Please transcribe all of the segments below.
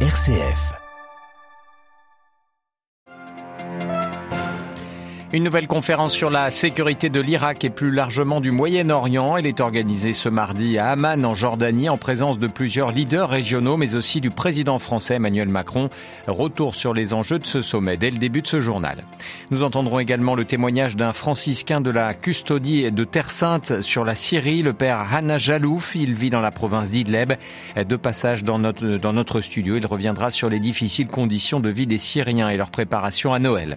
RCF. Une nouvelle conférence sur la sécurité de l'Irak et plus largement du Moyen-Orient. Elle est organisée ce mardi à Amman en Jordanie en présence de plusieurs leaders régionaux mais aussi du président français Emmanuel Macron. Retour sur les enjeux de ce sommet dès le début de ce journal. Nous entendrons également le témoignage d'un franciscain de la custodie de Terre Sainte sur la Syrie, le père Hanna Jalouf. Il vit dans la province d'Idleb. De passage dans notre, dans notre studio, il reviendra sur les difficiles conditions de vie des Syriens et leur préparation à Noël.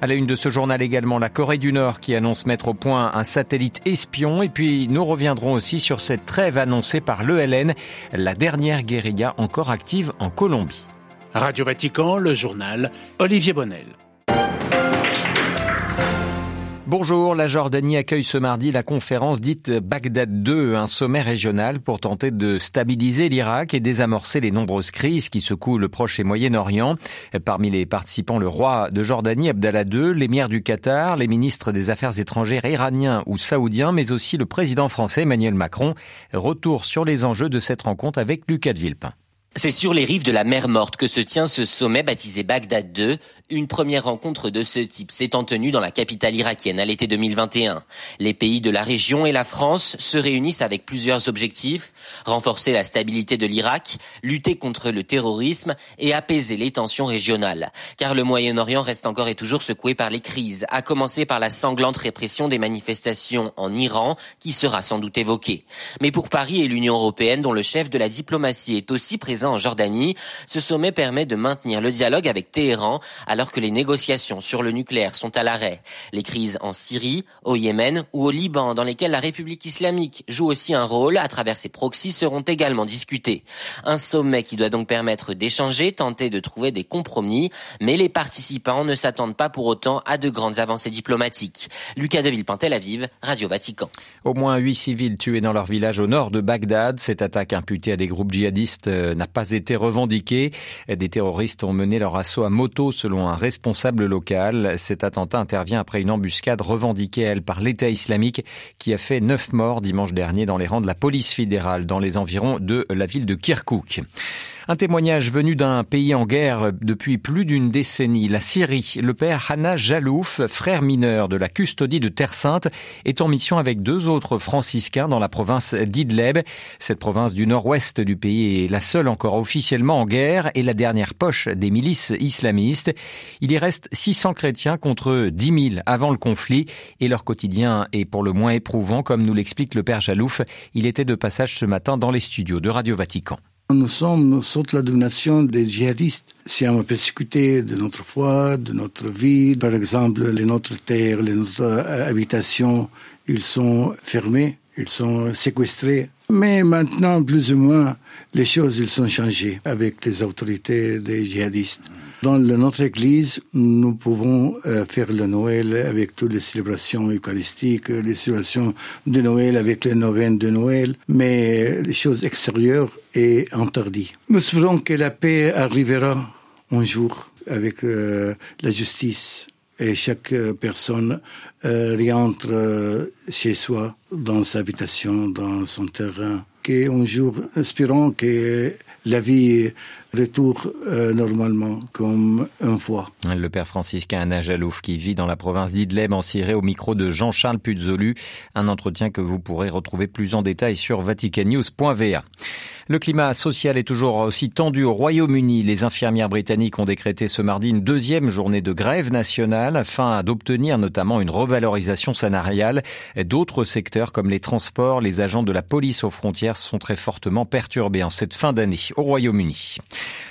À la une de ce journal également, la Corée du Nord qui annonce mettre au point un satellite espion. Et puis nous reviendrons aussi sur cette trêve annoncée par l'ELN, la dernière guérilla encore active en Colombie. Radio Vatican, le journal Olivier Bonnel. Bonjour, la Jordanie accueille ce mardi la conférence dite Bagdad 2, un sommet régional pour tenter de stabiliser l'Irak et désamorcer les nombreuses crises qui secouent le Proche et Moyen-Orient. Parmi les participants, le roi de Jordanie, Abdallah II, l'émir du Qatar, les ministres des Affaires étrangères iraniens ou saoudiens, mais aussi le président français Emmanuel Macron. Retour sur les enjeux de cette rencontre avec Lucas de Villepin. C'est sur les rives de la mer Morte que se tient ce sommet baptisé Bagdad 2. Une première rencontre de ce type s'étant tenue dans la capitale irakienne à l'été 2021. Les pays de la région et la France se réunissent avec plusieurs objectifs. Renforcer la stabilité de l'Irak, lutter contre le terrorisme et apaiser les tensions régionales. Car le Moyen-Orient reste encore et toujours secoué par les crises, à commencer par la sanglante répression des manifestations en Iran, qui sera sans doute évoquée. Mais pour Paris et l'Union européenne, dont le chef de la diplomatie est aussi présent en Jordanie. Ce sommet permet de maintenir le dialogue avec Téhéran alors que les négociations sur le nucléaire sont à l'arrêt. Les crises en Syrie, au Yémen ou au Liban dans lesquelles la République islamique joue aussi un rôle à travers ses proxys seront également discutés. Un sommet qui doit donc permettre d'échanger, tenter de trouver des compromis, mais les participants ne s'attendent pas pour autant à de grandes avancées diplomatiques. Lucas de Villepin, Aviv, Radio Vatican. Au moins huit civils tués dans leur village au nord de Bagdad. Cette attaque imputée à des groupes djihadistes euh, n'a pas été revendiqué. Des terroristes ont mené leur assaut à moto selon un responsable local. Cet attentat intervient après une embuscade revendiquée, elle, par l'État islamique qui a fait neuf morts dimanche dernier dans les rangs de la police fédérale dans les environs de la ville de Kirkouk. Un témoignage venu d'un pays en guerre depuis plus d'une décennie, la Syrie. Le père Hanna Jalouf, frère mineur de la custodie de Terre Sainte, est en mission avec deux autres franciscains dans la province d'Idleb. Cette province du nord-ouest du pays est la seule encore officiellement en guerre et la dernière poche des milices islamistes. Il y reste 600 chrétiens contre 10 000 avant le conflit et leur quotidien est pour le moins éprouvant, comme nous l'explique le père Jalouf. Il était de passage ce matin dans les studios de Radio Vatican. Nous sommes sous la domination des djihadistes. Si on persécuté de notre foi, de notre vie, par exemple, les notre terres, les notre euh, habitations, ils sont fermés, ils sont séquestrés. Mais maintenant, plus ou moins, les choses, ils sont changées avec les autorités des djihadistes. Dans notre église, nous pouvons euh, faire le Noël avec toutes les célébrations eucharistiques, les célébrations de Noël avec les neuvaines de Noël, mais les choses extérieures est interdites. Nous espérons que la paix arrivera un jour avec euh, la justice et chaque personne euh, rentre chez soi, dans sa habitation, dans son terrain. Qu'un jour, espérons que la vie retour euh, normalement comme un fois. Le père franciscain Anajalouf qui vit dans la province d'Idleb en Syrie au micro de Jean-Charles Puzolu. Un entretien que vous pourrez retrouver plus en détail sur vaticannews.va. Le climat social est toujours aussi tendu au Royaume-Uni. Les infirmières britanniques ont décrété ce mardi une deuxième journée de grève nationale afin d'obtenir notamment une revalorisation salariale. D'autres secteurs comme les transports, les agents de la police aux frontières sont très fortement perturbés en cette fin d'année au Royaume-Uni.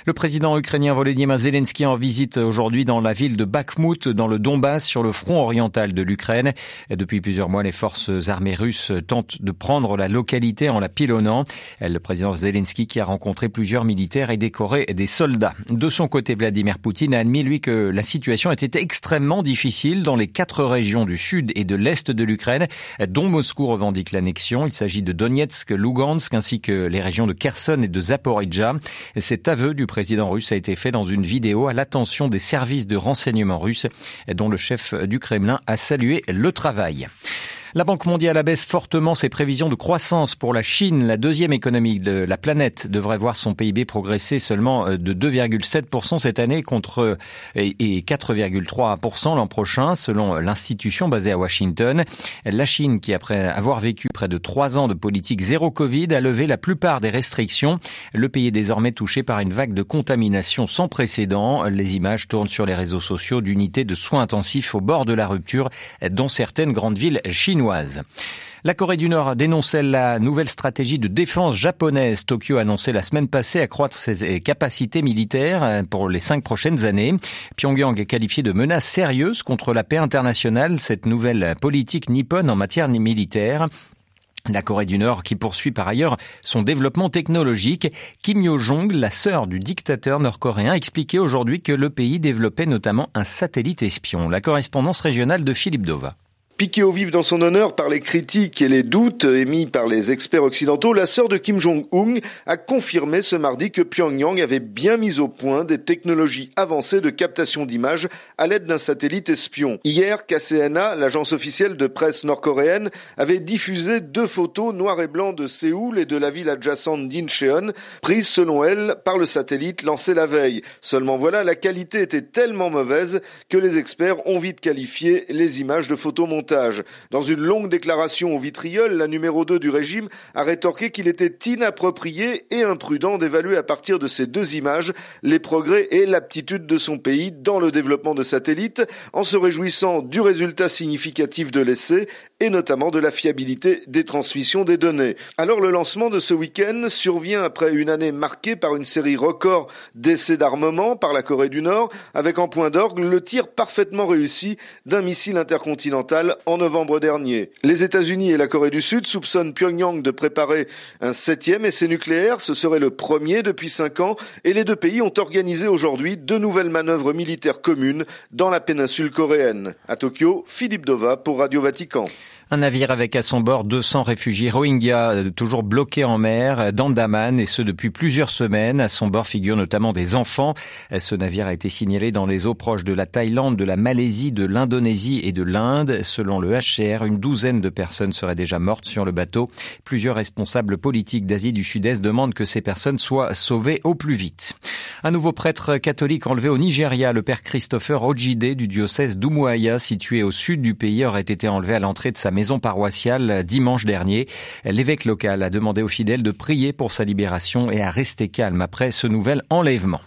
Le président ukrainien Volodymyr Zelensky en visite aujourd'hui dans la ville de Bakhmut dans le Donbass sur le front oriental de l'Ukraine. Depuis plusieurs mois, les forces armées russes tentent de prendre la localité en la pilonnant. Le président Zelensky qui a rencontré plusieurs militaires et décoré des soldats. De son côté, Vladimir Poutine a admis, lui, que la situation était extrêmement difficile dans les quatre régions du sud et de l'est de l'Ukraine, dont Moscou revendique l'annexion. Il s'agit de Donetsk, Lugansk, ainsi que les régions de Kherson et de Zaporizhzhia. Aveu du président russe a été fait dans une vidéo à l'attention des services de renseignement russes, dont le chef du Kremlin a salué le travail. La Banque mondiale abaisse fortement ses prévisions de croissance pour la Chine. La deuxième économie de la planète devrait voir son PIB progresser seulement euh, de 2,7% cette année contre et 4,3% l'an prochain, selon l'institution basée à Washington. La Chine, qui après avoir vécu près de trois ans de politique zéro Covid, a levé la plupart des restrictions. Le pays est désormais touché par une vague de contamination sans précédent. Les images tournent sur les réseaux sociaux d'unités de soins intensifs au bord de la rupture, dont certaines grandes villes chinoises. La Corée du Nord dénonçait la nouvelle stratégie de défense japonaise. Tokyo a annoncé la semaine passée accroître ses capacités militaires pour les cinq prochaines années. Pyongyang est qualifié de menace sérieuse contre la paix internationale, cette nouvelle politique nippone en matière militaire. La Corée du Nord qui poursuit par ailleurs son développement technologique. Kim Yo-jong, la sœur du dictateur nord-coréen, expliquait aujourd'hui que le pays développait notamment un satellite espion. La correspondance régionale de Philippe Dova. Piquée au vif dans son honneur par les critiques et les doutes émis par les experts occidentaux, la sœur de Kim Jong-un a confirmé ce mardi que Pyongyang avait bien mis au point des technologies avancées de captation d'images à l'aide d'un satellite espion. Hier, KCNA, l'agence officielle de presse nord-coréenne, avait diffusé deux photos noir et blanc de Séoul et de la ville adjacente d'Incheon, prises selon elle par le satellite lancé la veille. Seulement voilà, la qualité était tellement mauvaise que les experts ont vite qualifié les images de photos montées dans une longue déclaration au vitriol, la numéro 2 du régime a rétorqué qu'il était inapproprié et imprudent d'évaluer à partir de ces deux images les progrès et l'aptitude de son pays dans le développement de satellites, en se réjouissant du résultat significatif de l'essai et notamment de la fiabilité des transmissions des données. Alors le lancement de ce week-end survient après une année marquée par une série record d'essais d'armement par la Corée du Nord, avec en point d'orgue le tir parfaitement réussi d'un missile intercontinental en novembre dernier. Les États-Unis et la Corée du Sud soupçonnent Pyongyang de préparer un septième essai nucléaire. Ce serait le premier depuis cinq ans et les deux pays ont organisé aujourd'hui deux nouvelles manœuvres militaires communes dans la péninsule coréenne. À Tokyo, Philippe Dova pour Radio Vatican. Un navire avec à son bord 200 réfugiés Rohingyas euh, toujours bloqués en mer euh, d'Andaman et ce depuis plusieurs semaines. À son bord figurent notamment des enfants. Euh, ce navire a été signalé dans les eaux proches de la Thaïlande, de la Malaisie, de l'Indonésie et de l'Inde. Selon le HCR, une douzaine de personnes seraient déjà mortes sur le bateau. Plusieurs responsables politiques d'Asie du Sud-Est demandent que ces personnes soient sauvées au plus vite. Un nouveau prêtre catholique enlevé au Nigeria, le père Christopher Ojide du diocèse d'Umuahia, situé au sud du pays, aurait été enlevé à l'entrée de sa maison paroissiale dimanche dernier. L'évêque local a demandé aux fidèles de prier pour sa libération et à rester calme après ce nouvel enlèvement.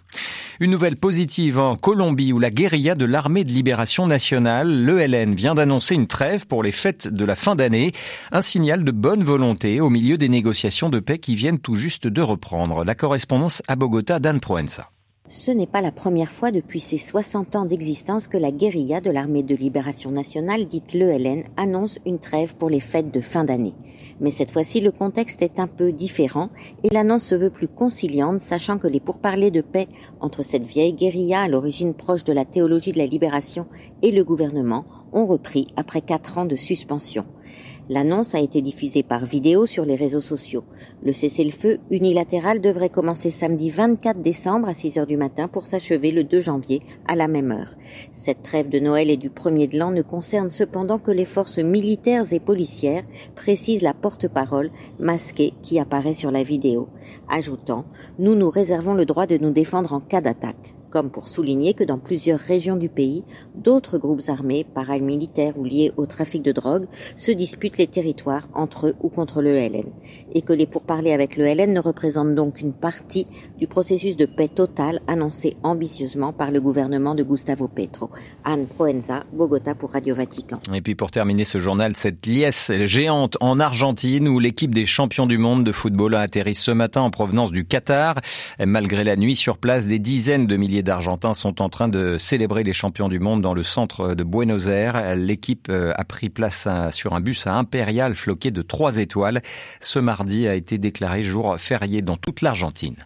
Une nouvelle positive en Colombie où la guérilla de l'armée de libération nationale, l'ELN, vient d'annoncer une trêve pour les fêtes de la fin d'année. Un signal de bonne volonté au milieu des négociations de paix qui viennent tout juste de reprendre. La correspondance à Bogota d'Anne Proenza. Ce n'est pas la première fois depuis ses 60 ans d'existence que la guérilla de l'armée de libération nationale, dite l'ELN, annonce une trêve pour les fêtes de fin d'année. Mais cette fois-ci, le contexte est un peu différent et l'annonce se veut plus conciliante, sachant que les pourparlers de paix entre cette vieille guérilla à l'origine proche de la théologie de la libération et le gouvernement ont repris après quatre ans de suspension. L'annonce a été diffusée par vidéo sur les réseaux sociaux. Le cessez-le-feu unilatéral devrait commencer samedi 24 décembre à 6 heures du matin pour s'achever le 2 janvier à la même heure. Cette trêve de Noël et du premier de l'an ne concerne cependant que les forces militaires et policières, précise la porte-parole masquée qui apparaît sur la vidéo, ajoutant Nous nous réservons le droit de nous défendre en cas d'attaque comme pour souligner que dans plusieurs régions du pays, d'autres groupes armés, paramilitaires ou liés au trafic de drogue, se disputent les territoires entre eux ou contre le LN, et que les pourparlers avec le LN ne représentent donc qu'une partie du processus de paix totale annoncé ambitieusement par le gouvernement de Gustavo Petro. Anne Proenza, Bogota pour Radio Vatican. Et puis pour terminer ce journal, cette liesse géante en Argentine où l'équipe des champions du monde de football a atterri ce matin en provenance du Qatar. Malgré la nuit sur place, des dizaines de milliers d'Argentins sont en train de célébrer les champions du monde dans le centre de Buenos Aires. L'équipe euh, a pris place sur un bus à Impérial floqué de trois étoiles. Ce mardi a été déclaré jour férié dans toute l'Argentine.